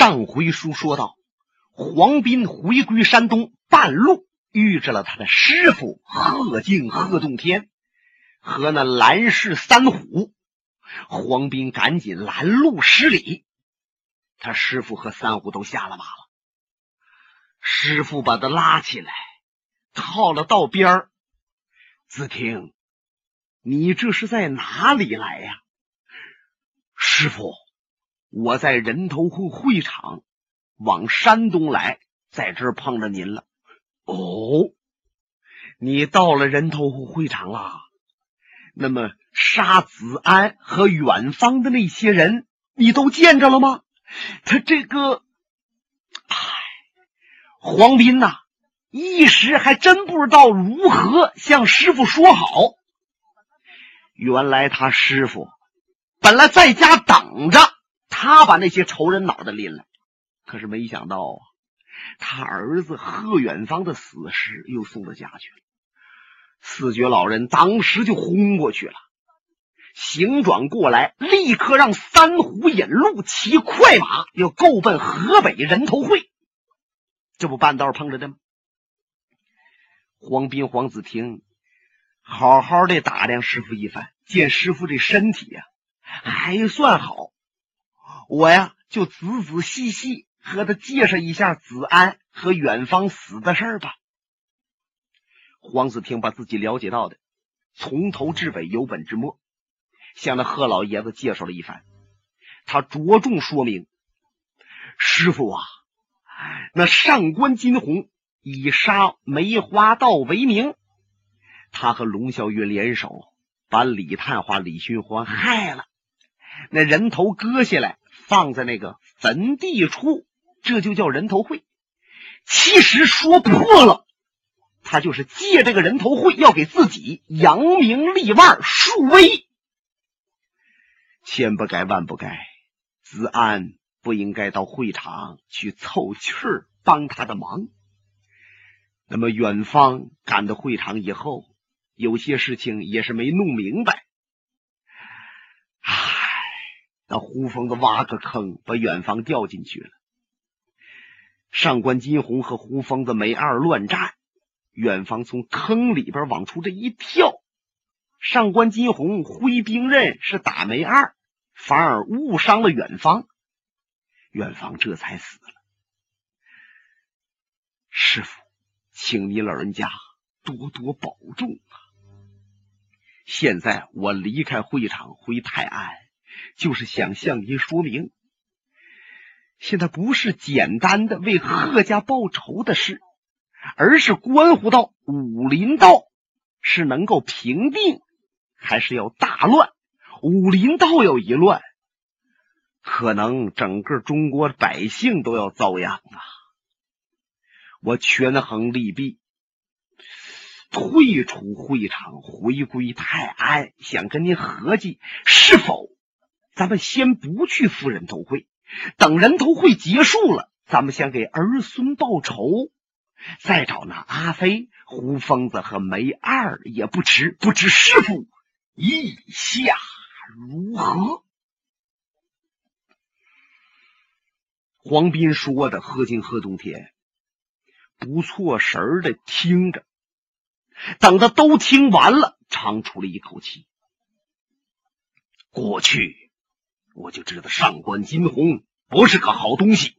上回书说到，黄斌回归山东，半路遇着了他的师傅贺敬、贺洞天和那蓝氏三虎。黄斌赶紧拦路施礼，他师傅和三虎都下了马了。师傅把他拉起来，靠了道边儿。子听，你这是在哪里来呀？师傅。我在人头会会场往山东来，在这儿碰着您了。哦，你到了人头会会场啦？那么沙子安和远方的那些人，你都见着了吗？他这个，唉，黄斌呐，一时还真不知道如何向师傅说好。原来他师傅本来在家等着。他把那些仇人脑袋拎来，可是没想到啊，他儿子贺远方的死尸又送到家去了。四绝老人当时就昏过去了，行转过来，立刻让三虎引路，骑快马要够奔河北人头会。这不半道碰着的吗？黄斌、黄子听，好好的打量师傅一番，见师傅这身体呀还算好。我呀，就仔仔细细和他介绍一下子安和远方死的事儿吧。黄子听把自己了解到的从头至尾有本之末，向那贺老爷子介绍了一番。他着重说明：师傅啊，那上官金鸿以杀梅花道为名，他和龙啸云联手把李探花李寻欢害了，那人头割下来。放在那个坟地处，这就叫人头会。其实说破了，他就是借这个人头会要给自己扬名立万、树威。千不该万不该，子安不应该到会场去凑气儿帮他的忙。那么远方赶到会场以后，有些事情也是没弄明白。那胡疯子挖个坑，把远方掉进去了。上官金鸿和胡疯子梅二乱战，远方从坑里边往出这一跳，上官金鸿挥兵刃是打梅二，反而误伤了远方，远方这才死了。师傅，请你老人家多多保重啊！现在我离开会场回泰安。就是想向您说明，现在不是简单的为贺家报仇的事，而是关乎到武林道是能够平定，还是要大乱。武林道要一乱，可能整个中国百姓都要遭殃啊！我权衡利弊，退出会场，回归泰安，想跟您合计，是否？咱们先不去赴人头会，等人头会结束了，咱们先给儿孙报仇，再找那阿飞、胡疯子和梅二也不迟。不知师傅意下如何？黄斌说的，贺敬、贺冬天不错神的听着，等他都听完了，长出了一口气。过去。我就知道上官金鸿不是个好东西，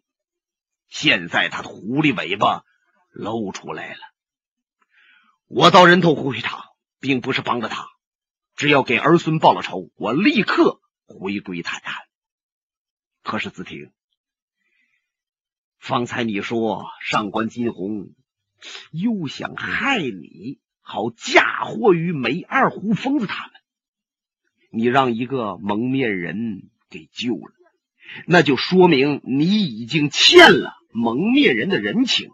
现在他的狐狸尾巴露出来了。我到人头会场，并不是帮着他，只要给儿孙报了仇，我立刻回归泰安。可是子婷，方才你说上官金鸿又想害你，好嫁祸于梅二胡疯子他们，你让一个蒙面人。给救了，那就说明你已经欠了蒙面人的人情。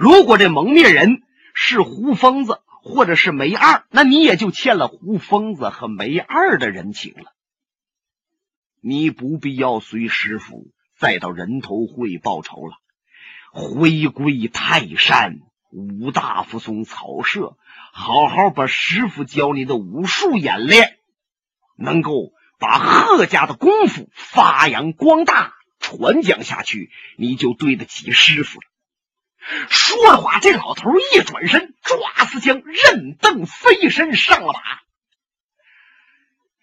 如果这蒙面人是胡疯子或者是梅二，那你也就欠了胡疯子和梅二的人情了。你不必要随师傅再到人头会报仇了，回归泰山五大福松草舍，好好把师傅教你的武术演练，能够。把贺家的功夫发扬光大，传讲下去，你就对得起师傅了。说着话，这老头一转身，抓死将任蹬飞身上了马，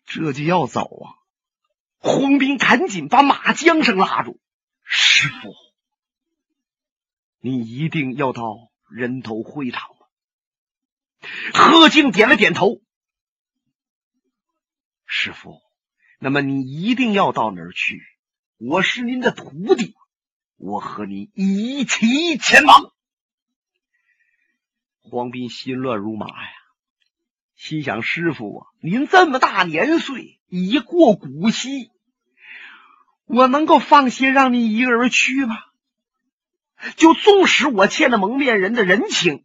这就要走啊！黄斌赶紧把马缰绳拉住，师傅，你一定要到人头会场吗？贺静点了点头。师傅，那么你一定要到哪儿去？我是您的徒弟。我和你一起前往。黄斌心乱如麻呀，心想：师傅啊，您这么大年岁，已过古稀，我能够放心让你一个人去吗？就纵使我欠了蒙面人的人情，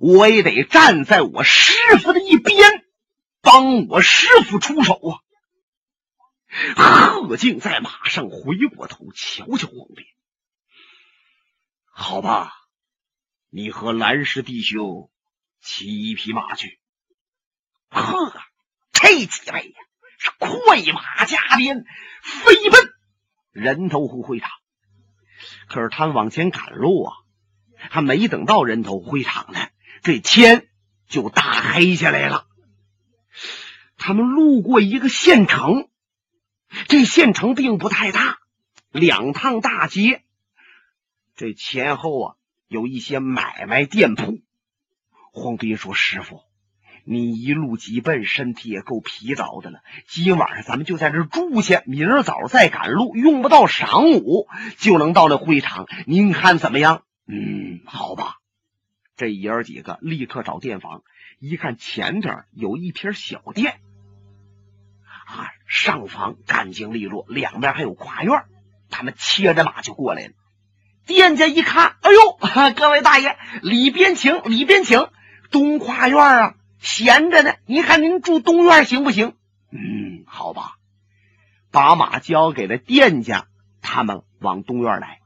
我也得站在我师傅的一边，帮我师傅出手啊！贺静在马上回过头，瞧瞧黄斌。好吧，你和蓝氏弟兄骑一匹马去。呵，这几位呀是快马加鞭，飞奔人头湖会场。可是他们往前赶路啊，还没等到人头会场呢，这天就大黑下来了。他们路过一个县城，这县城并不太大，两趟大街。这前后啊，有一些买卖店铺。黄斌说：“师傅，你一路急奔，身体也够疲劳的了。今晚上咱们就在这住下，明儿早再赶路，用不到晌午就能到那会场。您看怎么样？”“嗯，好吧。”这爷儿几个立刻找店房，一看前边有一片小店，上房干净利落，两边还有跨院，他们牵着马就过来了。店家一看，哎呦，各位大爷，里边请，里边请。东跨院啊，闲着呢。您看您住东院行不行？嗯，好吧。把马交给了店家，他们往东院来。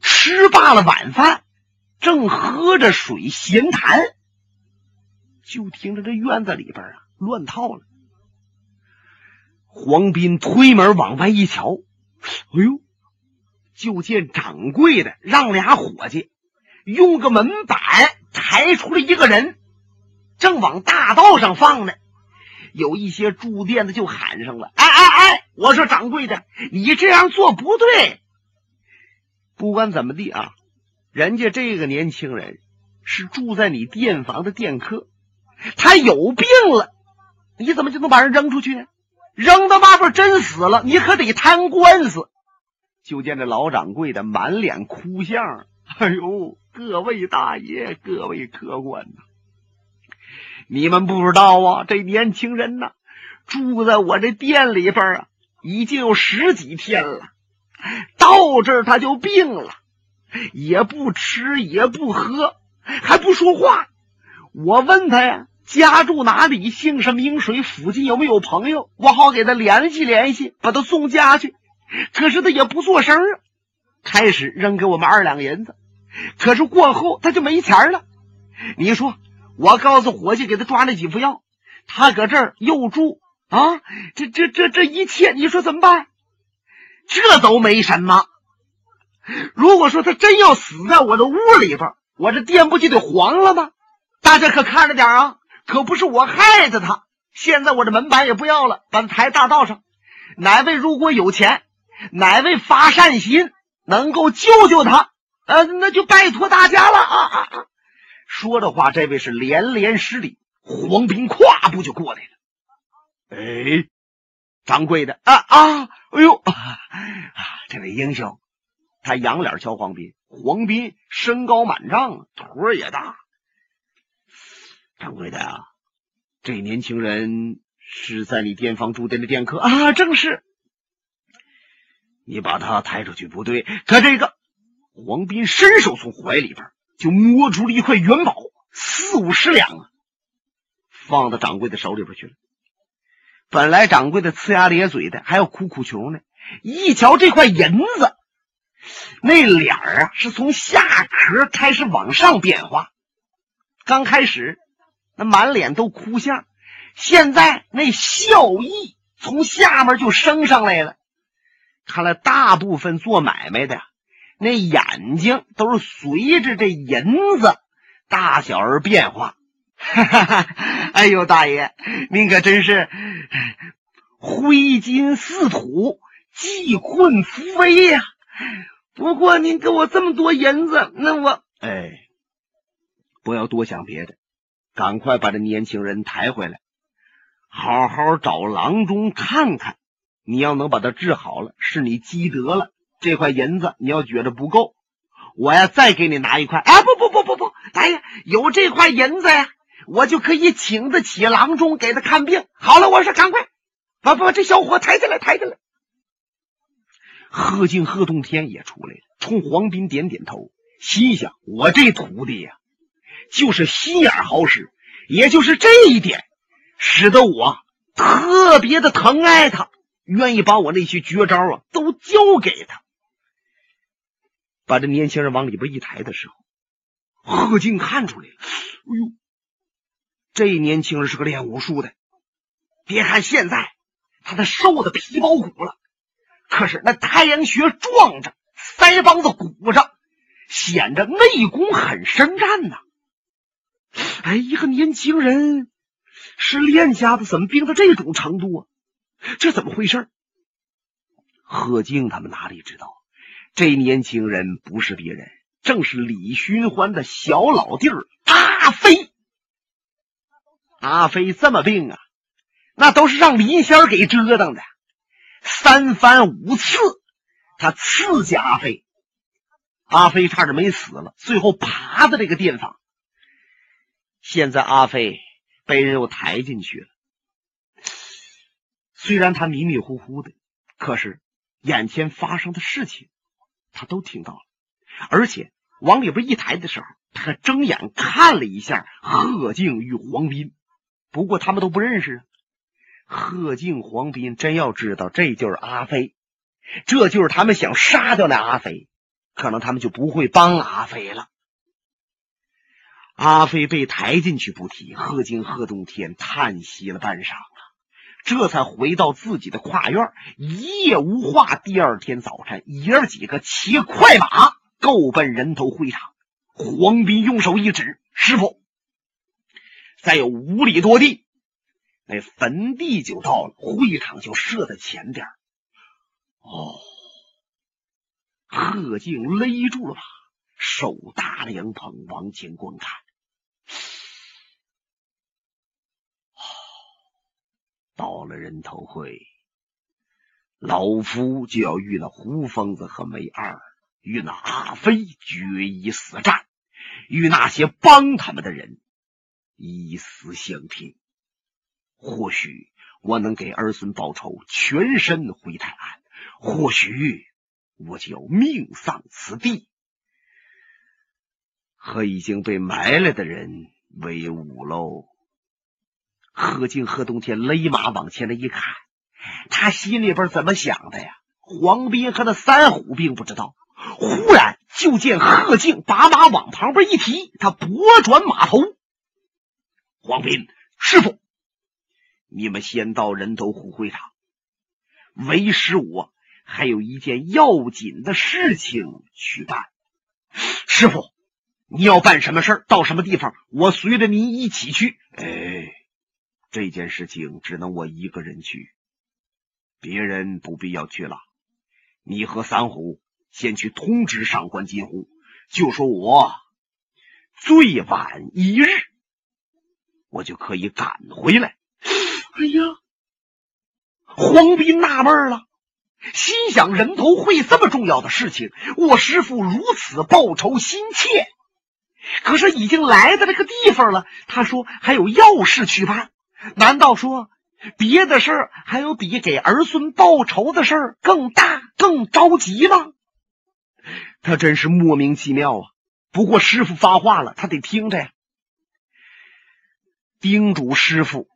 吃罢了晚饭，正喝着水闲谈，就听着这院子里边啊乱套了。黄斌推门往外一瞧，哎呦！就见掌柜的让俩伙计用个门板抬出了一个人，正往大道上放呢。有一些住店的就喊上了：“哎哎哎！我说掌柜的，你这样做不对。不管怎么地啊，人家这个年轻人是住在你店房的店客，他有病了，你怎么就能把人扔出去呢？扔到外边真死了，你可得摊官司。”就见这老掌柜的满脸哭相，哎呦，各位大爷，各位客官呐，你们不知道啊，这年轻人呐，住在我这店里边啊，已经有十几天了，到这儿他就病了，也不吃也不喝，还不说话。我问他呀，家住哪里，姓什么名谁，附近有没有朋友，我好给他联系联系，把他送家去。可是他也不做声啊，开始扔给我们二两银子，可是过后他就没钱了。你说，我告诉伙计给他抓那几副药，他搁这儿又住啊，这这这这一切，你说怎么办？这都没什么。如果说他真要死在我的屋里边，我这店不就得黄了吗？大家可看着点啊，可不是我害的他。现在我这门板也不要了，把他抬大道上。哪位如果有钱？哪位发善心能够救救他？呃，那就拜托大家了啊啊啊！说着话，这位是连连施礼。黄斌跨步就过来了。哎，掌柜的啊啊！哎呦啊！这位英雄，他仰脸瞧黄斌。黄斌身高满丈，腿儿也大。掌柜的啊，这年轻人是在你店房住店的店客啊？正是。你把他抬出去不对，他这个黄斌伸手从怀里边就摸出了一块元宝，四五十两啊，放到掌柜的手里边去了。本来掌柜的呲牙咧嘴的，还要哭哭求呢。一瞧这块银子，那脸啊是从下壳开始往上变化。刚开始那满脸都哭相，现在那笑意从下面就升上来了。看来大部分做买卖的那眼睛都是随着这银子大小而变化。哈哈哈！哎呦，大爷，您可真是挥金似土，济困扶危呀！不过您给我这么多银子，那我……哎，不要多想别的，赶快把这年轻人抬回来，好好找郎中看看。你要能把他治好了，是你积德了。这块银子，你要觉得不够，我呀再给你拿一块。啊，不不不不不，大爷有这块银子呀，我就可以请得起郎中给他看病。好了，我说赶快把把这小伙抬起来，抬起来。贺敬、贺洞天也出来了，冲黄斌点点头，心想：我这徒弟呀，就是心眼好使，也就是这一点，使得我特别的疼爱他。愿意把我那些绝招啊都教给他。把这年轻人往里边一抬的时候，贺静看出来了。哎呦，这年轻人是个练武术的。别看现在他的瘦的皮包骨了，可是那太阳穴壮着，腮帮子鼓着，显着内功很深湛呐。哎，一个年轻人是练家子，怎么病到这种程度啊？这怎么回事？贺静他们哪里知道，这年轻人不是别人，正是李寻欢的小老弟儿阿飞。阿飞这么病啊，那都是让林仙儿给折腾的，三番五次他刺激阿飞，阿飞差点没死了，最后爬的这个地方。现在阿飞被人又抬进去了。虽然他迷迷糊糊的，可是眼前发生的事情他都听到了，而且往里边一抬的时候，他睁眼看了一下贺静与黄斌。不过他们都不认识啊。贺静、黄斌真要知道这就是阿飞，这就是他们想杀掉那阿飞，可能他们就不会帮阿飞了。阿飞被抬进去不提，贺静、贺中天叹息了半晌。这才回到自己的跨院，一夜无话。第二天早晨，爷儿几个骑快马，够奔人头会场。黄斌用手一指：“师傅，再有五里多地，那坟地就到了，会场就设在前边。”哦，贺静勒住了马，手搭凉棚往前观看。到了人头会，老夫就要与那胡疯子和梅二，与那阿飞决一死战，与那些帮他们的人以死相拼。或许我能给儿孙报仇，全身回泰安；或许我就要命丧此地，和已经被埋了的人为伍喽。贺静、贺冬天勒马往前来一看，他心里边怎么想的呀？黄斌和那三虎并不知道。忽然就见贺静把马往旁边一提，他拨转马头。黄斌师傅，你们先到人头虎会场，为师我还有一件要紧的事情去办。师傅，你要办什么事儿？到什么地方？我随着您一起去。哎。这件事情只能我一个人去，别人不必要去了。你和三虎先去通知上官金虎，就说我最晚一日，我就可以赶回来。哎呀，黄斌纳闷了，心想：人头会这么重要的事情，我师傅如此报仇心切，可是已经来到这个地方了。他说还有要事去办。难道说别的事儿还有比给儿孙报仇的事儿更大、更着急吗？他真是莫名其妙啊！不过师傅发话了，他得听着呀。叮嘱师傅，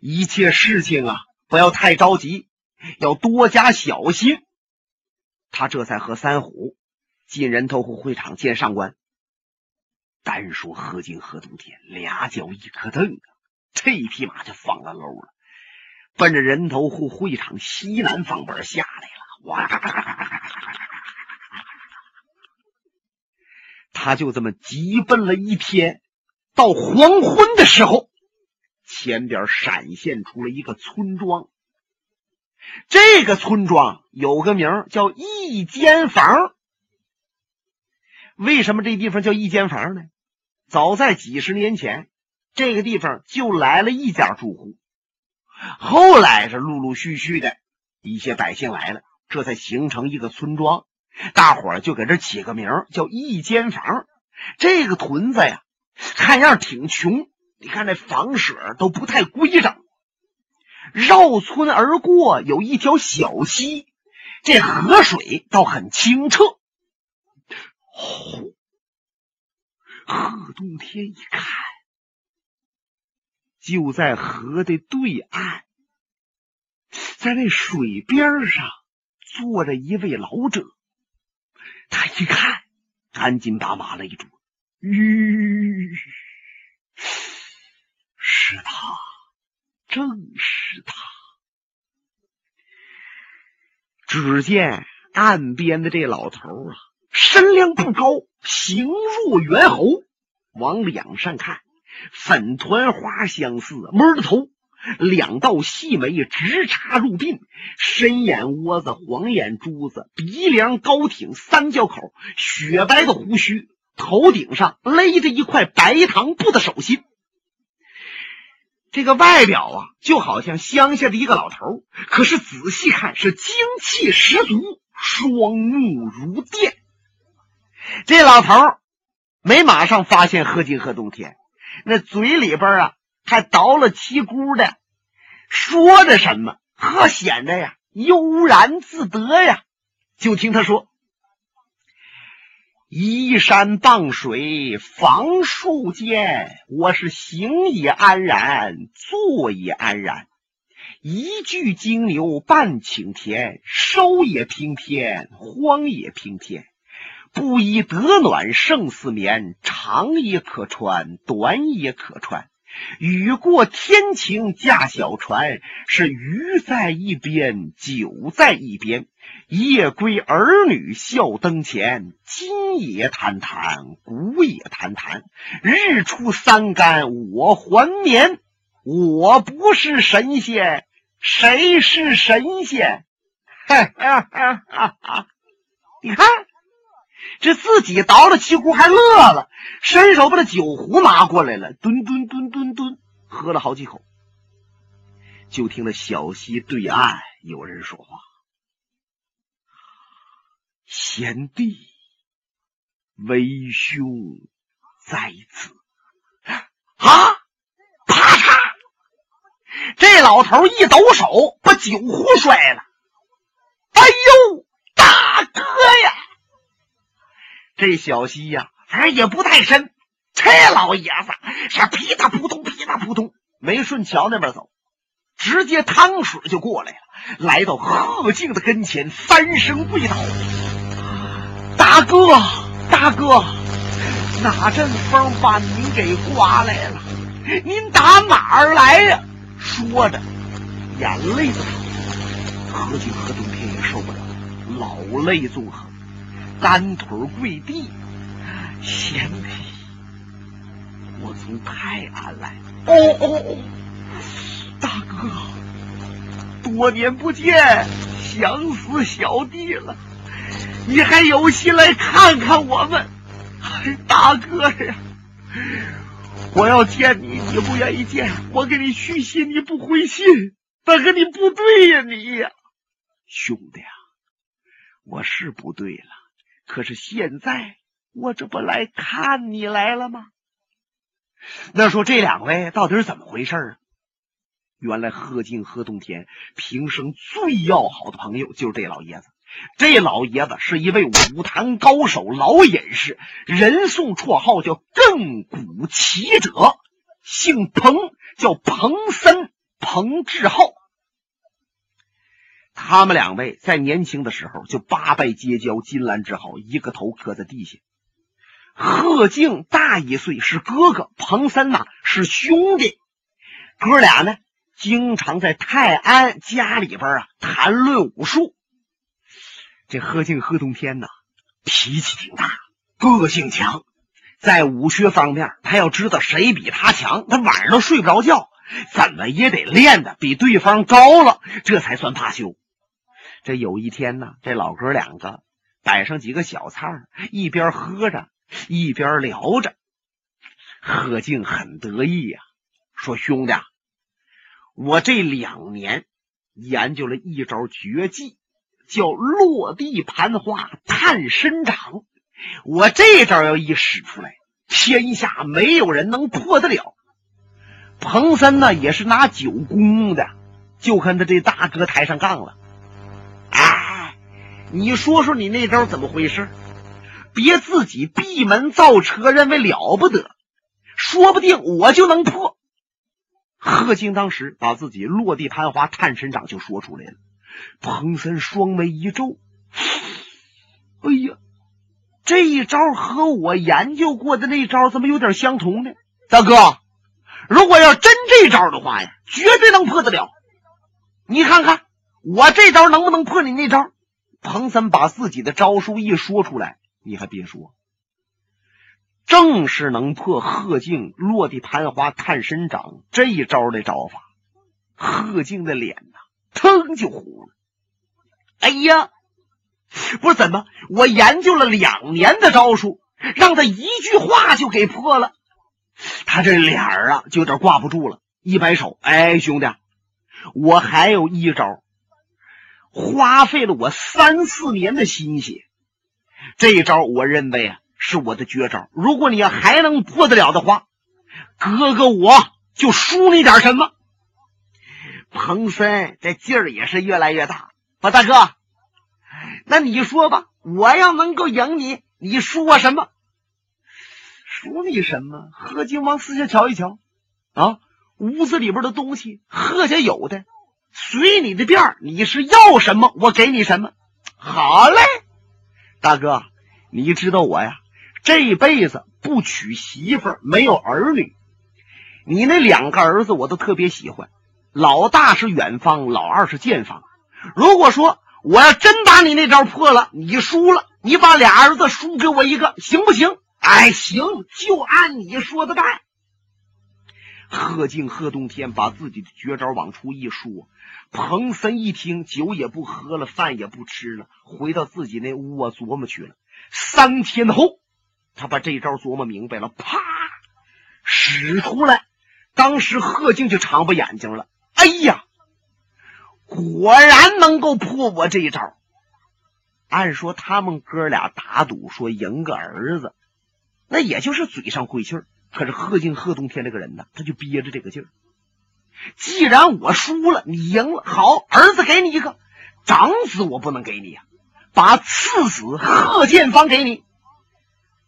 一切事情啊，不要太着急，要多加小心。他这才和三虎进人头户会场见上官。单说何进、何冬天俩脚一磕蹬啊。这一匹马就放了喽了，奔着人头户会场西南方边下来了。哇！他就这么急奔了一天，到黄昏的时候，前边闪现出了一个村庄。这个村庄有个名叫一间房。为什么这地方叫一间房呢？早在几十年前，这个地方就来了一家住户。后来是陆陆续续的一些百姓来了，这才形成一个村庄。大伙儿就给这起个名叫一间房。这个屯子呀，看样挺穷。你看这房舍都不太规整。绕村而过有一条小溪，这河水倒很清澈。呼，贺冬天一看，就在河的对岸，在那水边上坐着一位老者。他一看，赶紧把马勒住。吁，是他，正是他。只见岸边的这老头啊。身量不高，形若猿猴。往两上看，粉团花相似，摸着头，两道细眉直插入鬓，深眼窝子，黄眼珠子，鼻梁高挺，三角口，雪白的胡须，头顶上勒着一块白糖布的手心。这个外表啊，就好像乡下的一个老头，可是仔细看是精气十足，双目如电。这老头没马上发现贺金和冬天，那嘴里边啊还捣了七咕的，说着什么，呵，显得呀悠然自得呀。就听他说：“依山傍水，房树间，我是行也安然，坐也安然。一具金牛半顷田，收也平天，荒也平天。”不衣得暖胜似棉，长也可穿，短也可穿。雨过天晴驾小船，是鱼在一边，酒在一边。夜归儿女笑灯前，今也谈谈，古也谈谈。日出三竿我还眠，我不是神仙，谁是神仙？哈哈哈哈哈！你看。这自己倒了七壶，还乐了，伸手把这酒壶拿过来了，吨吨吨吨吨，喝了好几口。就听那小溪对岸有人说话：“贤弟，为兄在此。”啊！啪嚓！这老头一抖手，把酒壶摔了。哎呦，大哥呀！这小溪呀，反正也不太深。这老爷子是噼里扑通、噼里扑通，没顺桥那边走，直接趟水就过来了，来到贺静的跟前，翻身跪倒：“大哥，大哥，哪阵风把您给刮来了？您打哪儿来呀？”说着，眼泪子贺静贺冬天也受不了，老泪纵横。单腿跪地，贤弟，我从泰安来。哦哦哦，大哥，多年不见，想死小弟了。你还有心来看看我们？大哥呀，我要见你，你不愿意见；我给你续信，你不回信。大哥，你不对呀，你呀，兄弟啊，我是不对了。可是现在我这不来看你来了吗？那说这两位到底是怎么回事啊？原来贺敬贺冬天平生最要好的朋友就是这老爷子。这老爷子是一位武坛高手，老隐士，人送绰号叫亘古奇者，姓彭，叫彭森，彭志浩。他们两位在年轻的时候就八拜结交，金兰之好，一个头磕在地下。贺敬大一岁，是哥哥；彭森呐是兄弟。哥俩呢，经常在泰安家里边啊谈论武术。这贺敬贺洞天呐，脾气挺大，个性强，在武学方面，他要知道谁比他强，他晚上都睡不着觉，怎么也得练的比对方高了，这才算罢休。这有一天呢，这老哥两个摆上几个小菜，一边喝着，一边聊着。贺敬很得意呀，说：“兄弟，我这两年研究了一招绝技，叫落地盘花探身掌。我这招要一使出来，天下没有人能破得了。”彭森呢，也是拿酒攻的，就跟他这大哥抬上杠了。你说说你那招怎么回事？别自己闭门造车，认为了不得。说不定我就能破。贺金当时把自己落地盘花探身掌就说出来了。彭森双眉一皱：“哎呀，这一招和我研究过的那招怎么有点相同呢？大哥，如果要真这招的话呀，绝对能破得了。你看看我这招能不能破你那招？”彭森把自己的招数一说出来，你还别说。正是能破贺静落地盘花探身掌这一招的招法，贺静的脸呐，腾就红了。哎呀，不是怎么，我研究了两年的招数，让他一句话就给破了。他这脸儿啊，就有点挂不住了，一摆手：“哎，兄弟，我还有一招，花费了我三四年的心血，这一招我认为啊。”是我的绝招，如果你要还能破得了的话，哥哥我就输你点什么。彭森这劲儿也是越来越大，啊，大哥，那你说吧，我要能够赢你，你输我什么？输你什么？贺金往四下瞧一瞧，啊，屋子里边的东西，贺家有的，随你的便你是要什么，我给你什么。好嘞，大哥，你知道我呀。这辈子不娶媳妇儿，没有儿女。你那两个儿子我都特别喜欢，老大是远方，老二是近方。如果说我要真把你那招破了，你输了，你把俩儿子输给我一个，行不行？哎，行，就按你说的办。贺敬、贺冬天把自己的绝招往出一说，彭森一听，酒也不喝了，饭也不吃了，回到自己那屋啊琢磨去了。三天后。他把这招琢磨明白了，啪，使出来。当时贺敬就长巴眼睛了。哎呀，果然能够破我这一招。按说他们哥俩打赌说赢个儿子，那也就是嘴上会气儿。可是贺敬贺冬天这个人呢，他就憋着这个劲儿。既然我输了，你赢了，好，儿子给你一个，长子我不能给你呀，把次子贺建芳给你。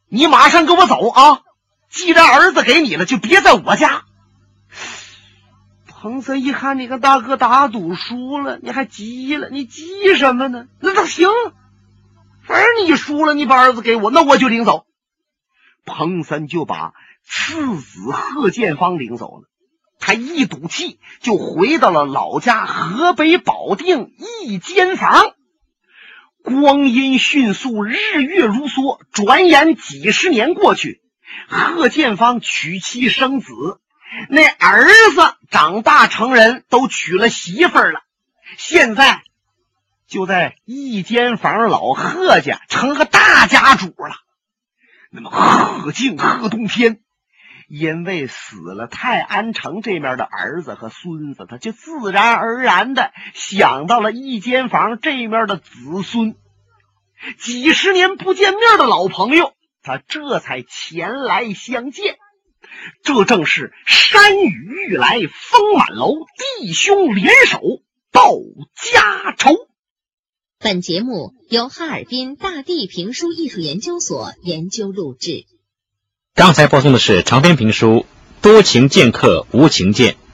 你马上跟我走啊！既然儿子给你了，就别在我家。彭森一看，你跟大哥打赌输了，你还急了？你急什么呢？那都行，反正你输了，你把儿子给我，那我就领走。彭森就把次子贺建芳领走了，他一赌气就回到了老家河北保定一间房。光阴迅速，日月如梭，转眼几十年过去，贺建芳娶妻生子，那儿子长大成人，都娶了媳妇了。现在就在一间房老贺家成个大家主了。那么贺敬、贺冬天，因为死了泰安城这面的儿子和孙子，他就自然而然的想到了一间房这面的子孙。几十年不见面的老朋友，他这才前来相见。这正是山雨欲来风满楼，弟兄联手报家仇。本节目由哈尔滨大地评书艺术研究所研究录制。刚才播送的是长篇评书《多情剑客无情剑》。